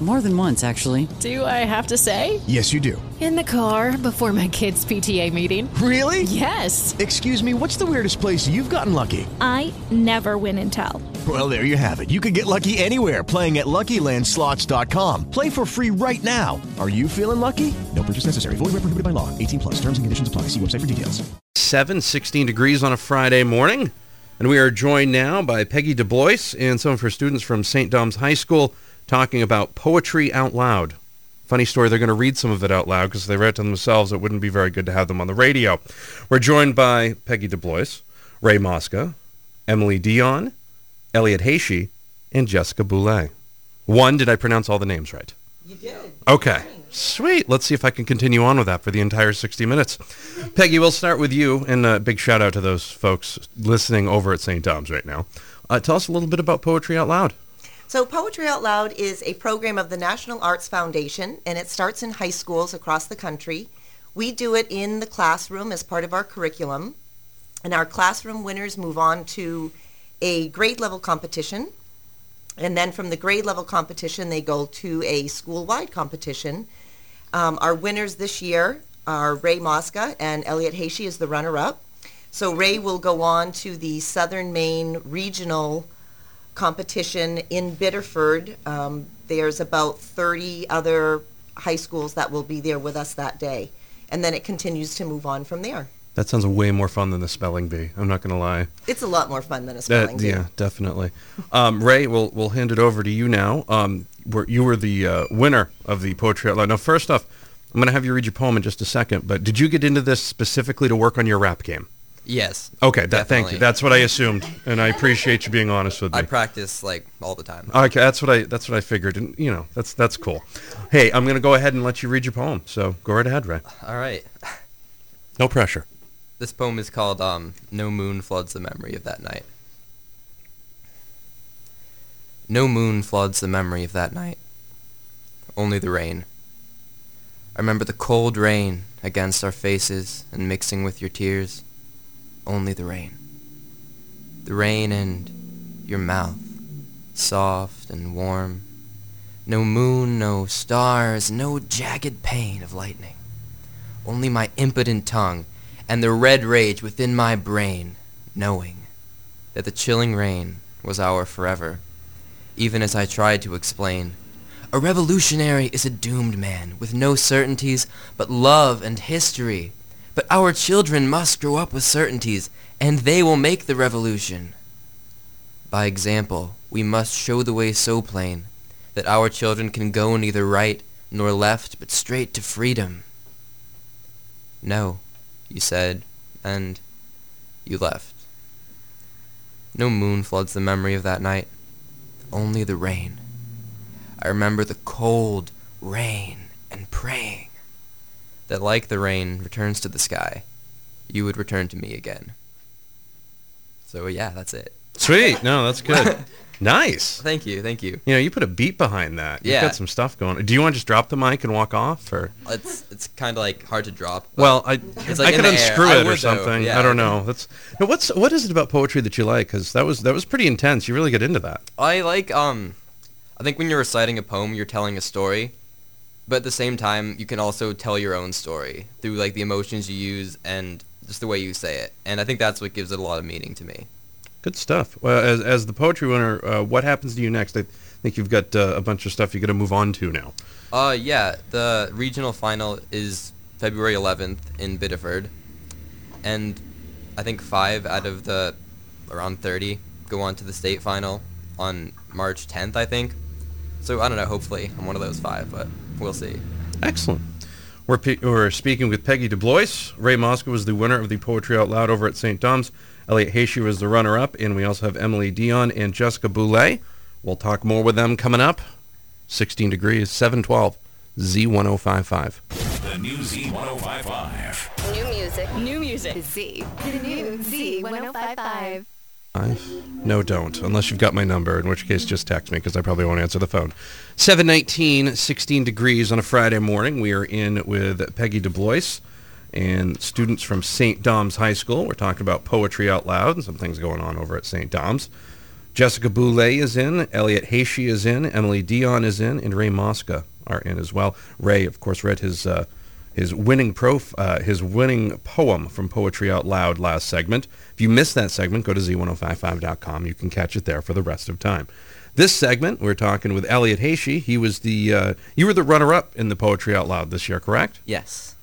More than once, actually. Do I have to say? Yes, you do. In the car before my kids' PTA meeting. Really? Yes. Excuse me, what's the weirdest place you've gotten lucky? I never win and tell. Well, there you have it. You can get lucky anywhere playing at LuckyLandSlots.com. Play for free right now. Are you feeling lucky? No purchase necessary. Void where prohibited by law. 18 plus. Terms and conditions apply. See website for details. 7, 16 degrees on a Friday morning. And we are joined now by Peggy DeBlois and some of her students from St. Dom's High School talking about poetry out loud. Funny story, they're going to read some of it out loud because if they read it to themselves, it wouldn't be very good to have them on the radio. We're joined by Peggy DeBlois, Ray Mosca, Emily Dion, Elliot Hayshe, and Jessica Boulay. One, did I pronounce all the names right? You did. Okay. Sweet. Let's see if I can continue on with that for the entire 60 minutes. Peggy, we'll start with you, and a big shout out to those folks listening over at St. Dom's right now. Uh, tell us a little bit about Poetry Out Loud. So Poetry Out Loud is a program of the National Arts Foundation, and it starts in high schools across the country. We do it in the classroom as part of our curriculum, and our classroom winners move on to a grade level competition, and then from the grade level competition, they go to a school-wide competition. Um, our winners this year are Ray Mosca and Elliot Hayshe is the runner-up. So Ray will go on to the Southern Maine Regional competition in Biddeford. Um, there's about 30 other high schools that will be there with us that day. And then it continues to move on from there. That sounds way more fun than the spelling bee. I'm not going to lie. It's a lot more fun than a That- spelling bee. yeah, definitely. Um, Ray, we'll, we'll hand it over to you now. Um, were, you were the uh, winner of the Poetry Out Loud. Now, first off, I'm going to have you read your poem in just a second, but did you get into this specifically to work on your rap game? Yes. Okay, that, thank you. That's what I assumed, and I appreciate you being honest with me. I practice like all the time. Okay, that's what I that's what I figured, and you know that's that's cool. Hey, I'm gonna go ahead and let you read your poem. So go right ahead, Ray. All right. No pressure. This poem is called um, No Moon Floods the Memory of That Night. No moon floods the memory of that night. Only the rain. I remember the cold rain against our faces and mixing with your tears. Only the rain. The rain and your mouth, soft and warm. No moon, no stars, no jagged pain of lightning. Only my impotent tongue and the red rage within my brain, knowing that the chilling rain was our forever, even as I tried to explain. A revolutionary is a doomed man with no certainties but love and history. But our children must grow up with certainties, and they will make the revolution. By example, we must show the way so plain that our children can go neither right nor left but straight to freedom. No, you said, and you left. No moon floods the memory of that night, only the rain. I remember the cold rain and praying that like the rain returns to the sky, you would return to me again. So yeah, that's it. Sweet. No, that's good. nice. Thank you, thank you. You know, you put a beat behind that. You've Yeah. got some stuff going. Do you want to just drop the mic and walk off, or? It's it's kind of like hard to drop. Well, I it's I like in could air. unscrew I it or would, something. Yeah, I don't know. That's what's what is it about poetry that you like? Because that was that was pretty intense. You really get into that. I like um I think when you're reciting a poem you're telling a story. But at the same time you can also tell your own story through like the emotions you use and just the way you say it. And I think that's what gives it a lot of meaning to me. Good stuff. Well, as as the poetry winner, uh, what happens to you next? I think you've got uh, a bunch of stuff you got to move on to now. Uh yeah, the regional final is February 11th in Biddeford. And I think 5 out of the around 30 go on to the state final on March 10th, I think. So I don't know, hopefully I'm one of those 5, but we'll see. Excellent. We're, pe- we're speaking with Peggy DeBlois. Ray Mosca was the winner of the Poetry Out Loud over at St. Dom's. Elliot Hayshe was the runner-up, and we also have Emily Dion and Jessica Boulay. We'll talk more with them coming up. 16 degrees, 712, Z1055. The new Z1055. New music. New music. Z. The new Z1055. Five? No, don't. Unless you've got my number, in which case just text me because I probably won't answer the phone. 719, 16 degrees on a Friday morning. We are in with Peggy DeBlois and students from St. Dom's High School. We're talking about poetry out loud and some things going on over at St. Dom's. Jessica Boulay is in, Elliot Hayshe is in, Emily Dion is in, and Ray Mosca are in as well. Ray, of course, read his uh, his winning prof, uh, his winning poem from Poetry Out Loud last segment. If you missed that segment, go to z1055.com. You can catch it there for the rest of time. This segment, we're talking with Elliot Hayshe. He was the uh, you were the runner-up in the Poetry Out Loud this year, correct? Yes.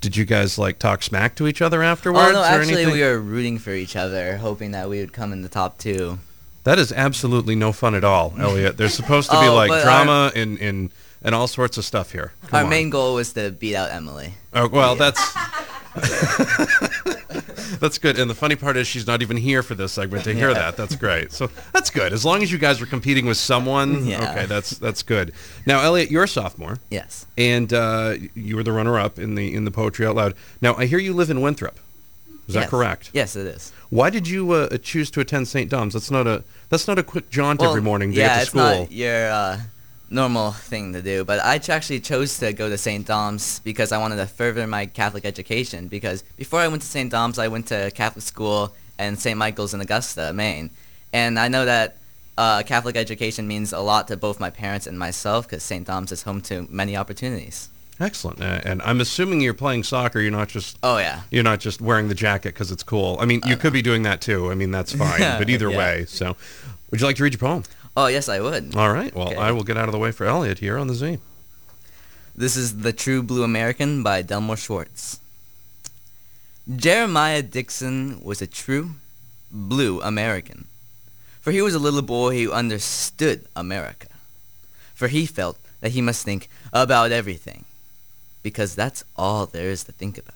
Did you guys like talk smack to each other afterwards? Oh no, or actually anything? we were rooting for each other, hoping that we would come in the top two. That is absolutely no fun at all, Elliot. There's supposed to be Oh, like drama and, and and all sorts of stuff here. Come Our on. main goal was to beat out Emily. Oh, well, that's that's good. And the funny part is she's not even here for this segment to hear Yeah. that. That's great. So that's good. As long as you guys were competing with someone, Yeah. okay, that's that's good. Now, Elliot, you're a sophomore, Yes. and uh, you were the runner-up in the in the poetry out loud. Now, I hear you live in Winthrop. Is that correct? Yes, it is. Why did you uh, choose to attend St. Dom's? That's not a that's not a quick jaunt Well, every morning to yeah, get to it's school. not your uh, normal thing to do, but I actually chose to go to St. Dom's because I wanted to further my Catholic education. Because before I went to St. Dom's, I went to Catholic school and St. Michael's in Augusta, Maine, and I know that uh, Catholic education means a lot to both my parents and myself because St. Dom's is home to many opportunities. Excellent. Uh, and I'm assuming you're playing soccer. You're not just Oh yeah. you're not just wearing the jacket because it's cool. I mean, you could be doing that too. I mean, that's fine. but either Yeah. way, so would you like to read your poem? Oh yes, I would. All right. Well, Okay. I will get out of the way for Elliot here on the Z. This is The True Blue American by Delmore Schwartz. Jeremiah Dixon was a true blue American, for he was a little boy who understood America, for he felt that he must think about everything, because that's all there is to think about.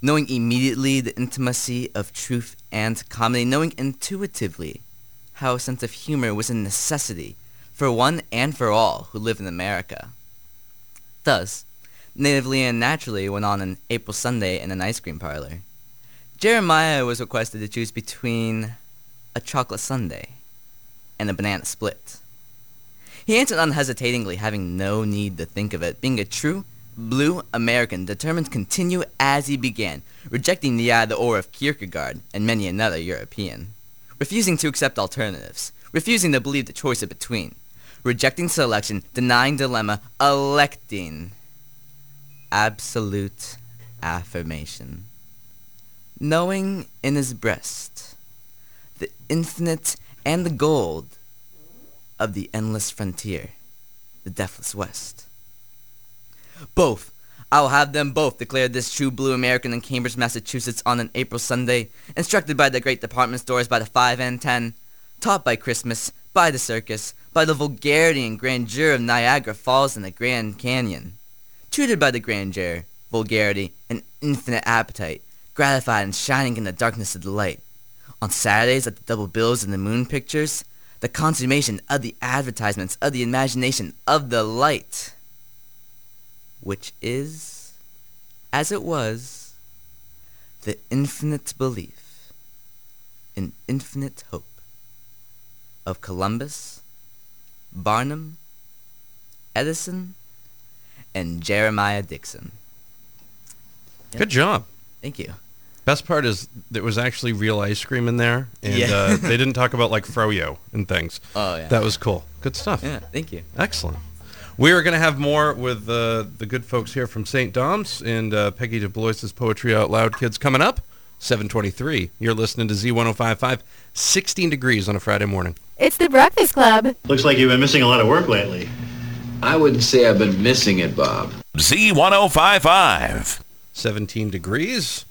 Knowing immediately the intimacy of truth and comedy, knowing intuitively how a sense of humor was a necessity for one and for all who live in America. Thus, natively and naturally went on an April Sunday in an ice cream parlor. Jeremiah was requested to choose between a chocolate sundae and a banana split. He answered unhesitatingly, having no need to think of it, being a true blue American determined to continue as he began, rejecting the either-or of Kierkegaard and many another European, refusing to accept alternatives, refusing to believe the choice of between, rejecting selection, denying dilemma, electing absolute affirmation. Knowing in his breast the infinite and the gold of the endless frontier, the deathless west. Both. I'll have them both, declared this true blue American in Cambridge, Massachusetts on an April Sunday, instructed by the great department stores by the 5 and 10, taught by Christmas, by the circus, by the vulgarity and grandeur of Niagara Falls and the Grand Canyon. Tutored by the grandeur, vulgarity, and infinite appetite, gratified and shining in the darkness of the light. On Saturdays at the double bills and the moon pictures, the consummation of the advertisements of the imagination of the light, which is, as it was, the infinite belief in infinite hope of Columbus, Barnum, Edison, and Jeremiah Dixon. Yep. Good job. Thank you. Best part is there was actually real ice cream in there, and Yeah. uh, they didn't talk about like froyo and things. Oh, yeah. That was cool. Good stuff. Yeah, thank you. Excellent. We are going to have more with uh, the good folks here from St. Dom's and uh, Peggy DeBlois's Poetry Out Loud Kids coming up. 723. You're listening to Z1055, 16 degrees on a Friday morning. It's the Breakfast Club. Looks like you've been missing a lot of work lately. I wouldn't say I've been missing it, Bob. Z1055. 17 degrees.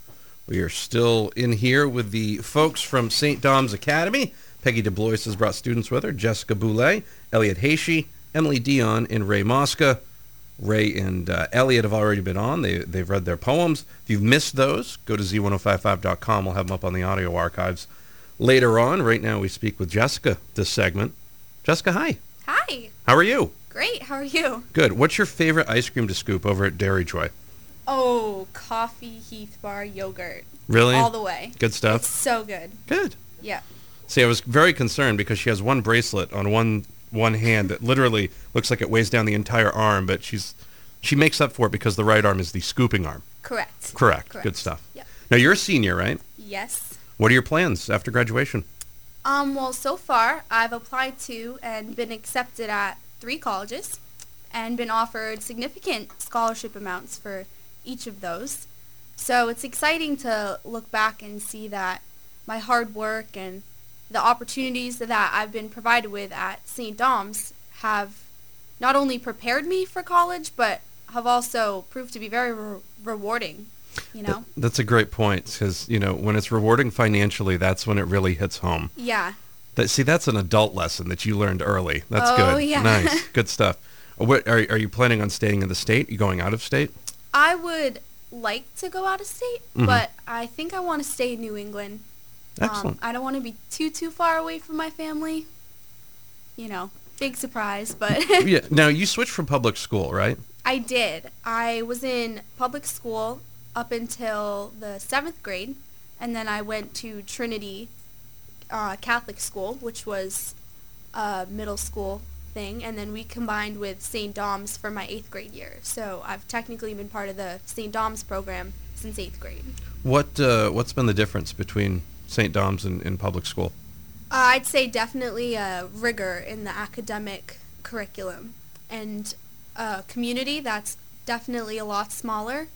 We are still in here with the folks from St. Dom's Academy. Peggy DeBlois has brought students with her. Jessica Boulay, Elliot Hayshe, Emily Dion, and Ray Mosca. Ray and uh, Elliot have already been on. They, they've read their poems. If you've missed those, go to z1055.com. We'll have them up on the audio archives later on. Right now, we speak with Jessica this segment. Jessica, hi. Hi. How are you? Great. How are you? Good. What's your favorite ice cream to scoop over at Dairy Joy? Oh, coffee Heath bar yogurt. Really? All the way. Good stuff. It's so good. Good. Yeah. See, I was very concerned because she has one bracelet on one one hand that literally looks like it weighs down the entire arm, but she's she makes up for it because the right arm is the scooping arm. Correct. Correct. Correct. Good stuff. Yep. Now you're a senior, right? Yes. What are your plans after graduation? Um, well, so far, I've applied to and been accepted at three colleges and been offered significant scholarship amounts for each of those. So it's exciting to look back and see that my hard work and the opportunities that I've been provided with at St. Dom's have not only prepared me for college, but have also proved to be very re- rewarding, you know? That's a great point because you know when it's rewarding financially, that's when it really hits home. Yeah. That see, that's an adult lesson that you learned early. That's Oh, good. yeah. Nice, good stuff. What are are you planning on staying in the state? You going out of state? I would like to go out of state, Mhm. but I think I want to stay in New England. Excellent. Um, I don't want to be too too far away from my family. You know, big surprise, but yeah. Now you switched from public school, right? I did. I was in public school up until the seventh grade, and then I went to Trinity uh, Catholic School, which was a middle school thing, and then we combined with St. Dom's for my eighth grade year. So I've technically been part of the St. Dom's program since eighth grade. What uh, What's been the difference between St. Dom's in, and public school? Uh, I'd say definitely a rigor in the academic curriculum and a community that's definitely a lot smaller,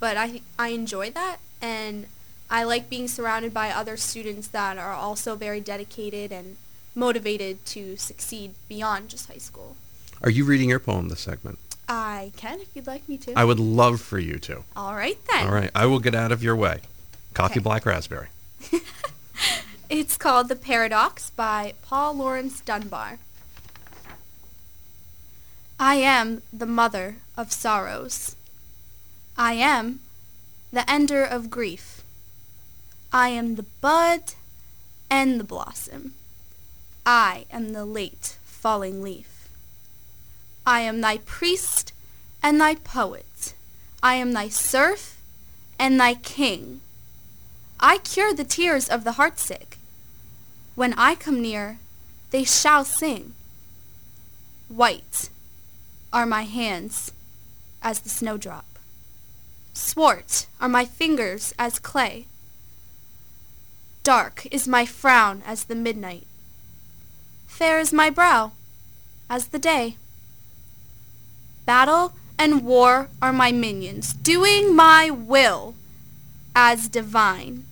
but I I enjoy that and I like being surrounded by other students that are also very dedicated and motivated to succeed beyond just high school. Are you reading your poem this segment? I can if you'd like me to. I would love for you to. All right then. All right, I will get out of your way. Coffee black raspberry. It's called The Paradox by Paul Lawrence Dunbar. I am the mother of sorrows. I am the ender of grief. I am the bud and the blossom. I am the late falling leaf. I am thy priest and thy poet. I am thy serf and thy king. I cure the tears of the heartsick. When I come near, they shall sing. White are my hands as the snowdrop. Swart are my fingers as clay. Dark is my frown as the midnight. Fair is my brow as the day. Battle and war are my minions, doing my will as divine.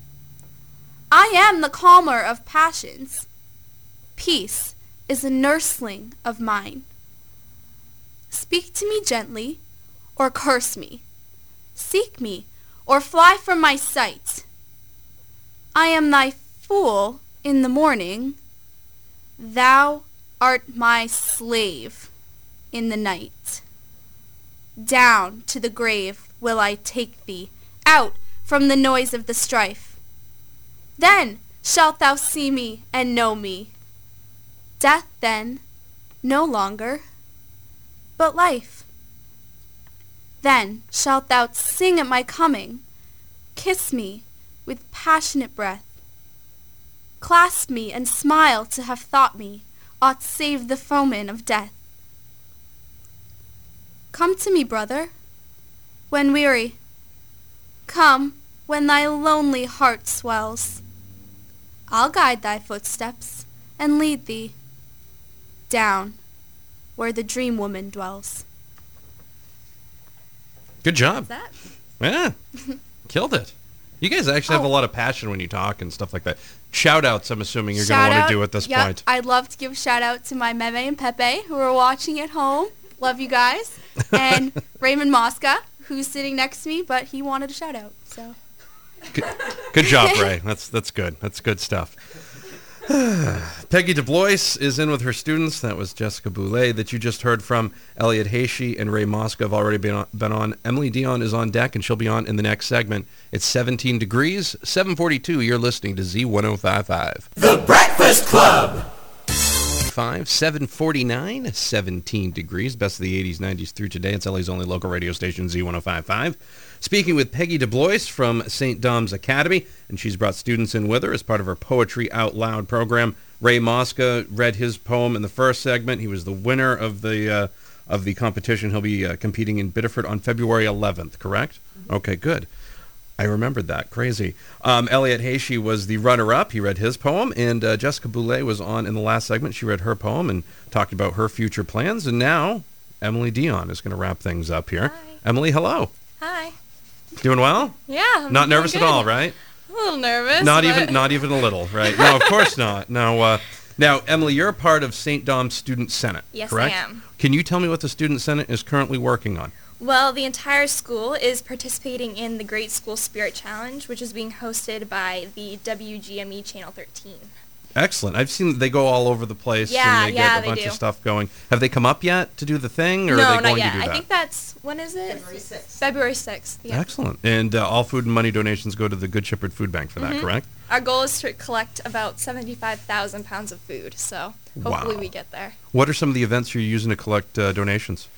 I am the calmer of passions. Peace is a nursling of mine. Speak to me gently, or curse me. Seek me, or fly from my sight. I am thy fool in the morning. Thou art my slave in the night. Down to the grave will I take thee, out from the noise of the strife. Then shalt thou see me and know me. Death then, no longer, but life. Then shalt thou sing at my coming, kiss me with passionate breath, clasp me and smile to have thought me aught save the foeman of death. Come to me, brother, when weary. Come when thy lonely heart swells. I'll guide thy footsteps and lead thee down where the dream woman dwells. Good job. That? Yeah, killed it. You guys actually have a Oh. lot of passion when you talk and stuff like that. Shout outs, I'm assuming you're going Shout to want out- to do at this yep, point. I'd love to give a shout out to my Meme and Pepe who are watching at home. Love you guys. And Raymond Mosca, who's sitting next to me, but he wanted a shout out. So Good, good job, Ray. That's that's good. That's good stuff. Peggy DeBlois is in with her students. That was Jessica Boulay that you just heard from. Elliot Hayshe and Ray Mosca have already been on, been on. Emily Dion is on deck, and she'll be on in the next segment. It's 17 degrees, 742. You're listening to Z1055. The Breakfast Club. 5, 749, 17 degrees. Best of the 80s, 90s through today. It's LA's only local radio station, Z1055. Speaking with Peggy DeBlois from St. Dom's Academy, and she's brought students in with her as part of her Poetry Out Loud program. Ray Mosca read his poem in the first segment. He was the winner of the uh, of the competition. He'll be uh, competing in Biddeford on February 11th, correct? Okay, good. I remembered that. Crazy. Um, Elliot Hayshe was the runner-up. He read his poem, and uh, Jessica Boulay was on in the last segment. She read her poem and talked about her future plans. And now Emily Dion is going to wrap things up here. Emily, hello. Hi. Doing well? Yeah. I'm Not nervous at good. all, right? A little nervous. Not but- even, not even a little, right? No, of course not. No. Uh, now, Emily, you're a part of St. Dom's Student Senate, Yes, I am. Can you tell me what the Student Senate is currently working on? Well, the entire school is participating in the Great School Spirit Challenge, which is being hosted by the WGME Channel 13. Excellent. I've seen they go all over the place Yeah, and they yeah, get a they bunch do. of stuff going. Have they come up yet to do the thing, or no, are they not going yet. to do I think that's when is it? February 6th. February 6th. Yeah. Excellent. And uh, all food and money donations go to the Good Shepherd Food Bank for that, Mhm. correct? Our goal is to collect about 75,000 pounds of food, so hopefully Wow. we get there. What are some of the events you're using to collect uh, donations?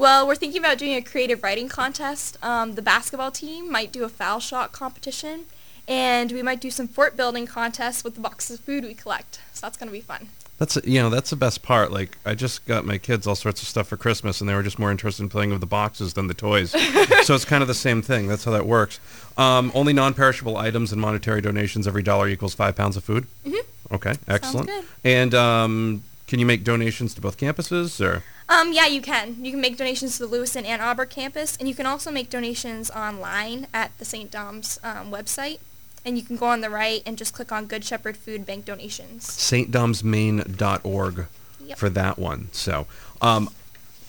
Well, we're thinking about doing a creative writing contest. Um, the basketball team might do a foul shot competition, and we might do some fort building contests with the boxes of food we collect. So that's going to be fun. That's you know that's the best part. Like I just got my kids all sorts of stuff for Christmas, and they were just more interested in playing with the boxes than the toys. so it's kind of the same thing. That's how that works. Um, only non-perishable items and monetary donations. Every dollar equals five pounds of food. Mhm. Okay, excellent. And um, can you make donations to both campuses or? Um, yeah, you can. You can make donations to the Lewiston and Auburn campus, and you can also make donations online at the St. Dom's um, website. And you can go on the right and just click on Good Shepherd Food Bank donations. stdomsmain.org Yep. for that one. So, um,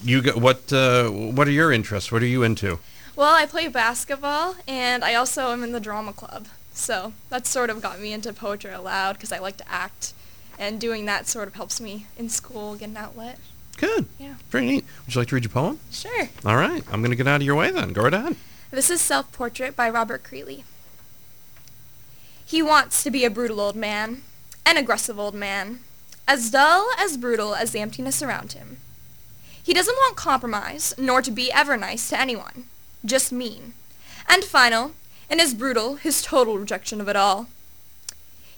you get what? Uh, what are your interests? What are you into? Well, I play basketball, and I also am in the drama club. So that sort of got me into poetry out loud because I like to act, and doing that sort of helps me in school get an outlet. Good. Yeah. Very neat. Would you like to read your poem? Sure. All right. I'm going to get out of your way then. Go right ahead. This is Self Portrait by Robert Creeley. He wants to be a brutal old man, an aggressive old man, as dull, as brutal as the emptiness around him. He doesn't want compromise, nor to be ever nice to anyone, just mean. And final, in his brutal, his total rejection of it all.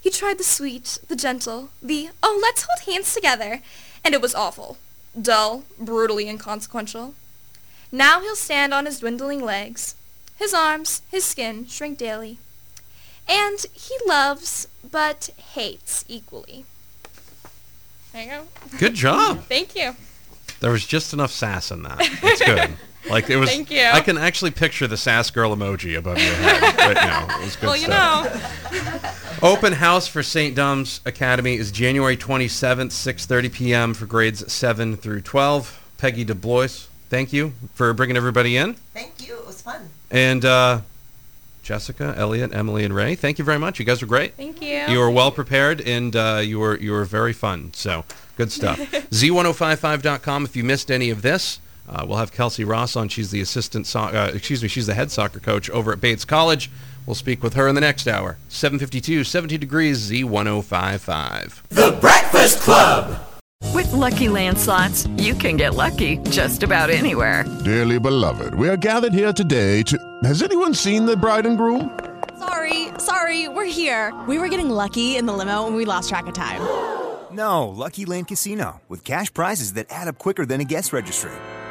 He tried the sweet, the gentle, the, oh, let's hold hands together, and it was awful, dull, brutally inconsequential. Now he'll stand on his dwindling legs. His arms, his skin shrink daily. And he loves, but hates equally. There you go. Good job. Thank you. There was just enough sass in that. That's good. Like it was. Thank you. I can actually picture the sass girl emoji above your head right now. It was good well, you stuff. know. Open house for St. Dom's Academy is January 27th, 6:30 p.m. for grades 7 through 12. Peggy DeBlois, thank you for bringing everybody in. Thank you. It was fun. And uh, Jessica, Elliot, Emily, and Ray, thank you very much. You guys were great. Thank you. You were well prepared, and uh, you were you were very fun. So good stuff. Z1055.com. If you missed any of this, uh, we'll have Kelsey Ross on. She's the assistant. So- uh, excuse me. She's the head soccer coach over at Bates College. We'll speak with her in the next hour. 752, 70 degrees, Z1055. The Breakfast Club. With Lucky Land slots, you can get lucky just about anywhere. Dearly beloved, we are gathered here today to. Has anyone seen the bride and groom? Sorry, sorry, we're here. We were getting lucky in the limo and we lost track of time. No, Lucky Land Casino, with cash prizes that add up quicker than a guest registry.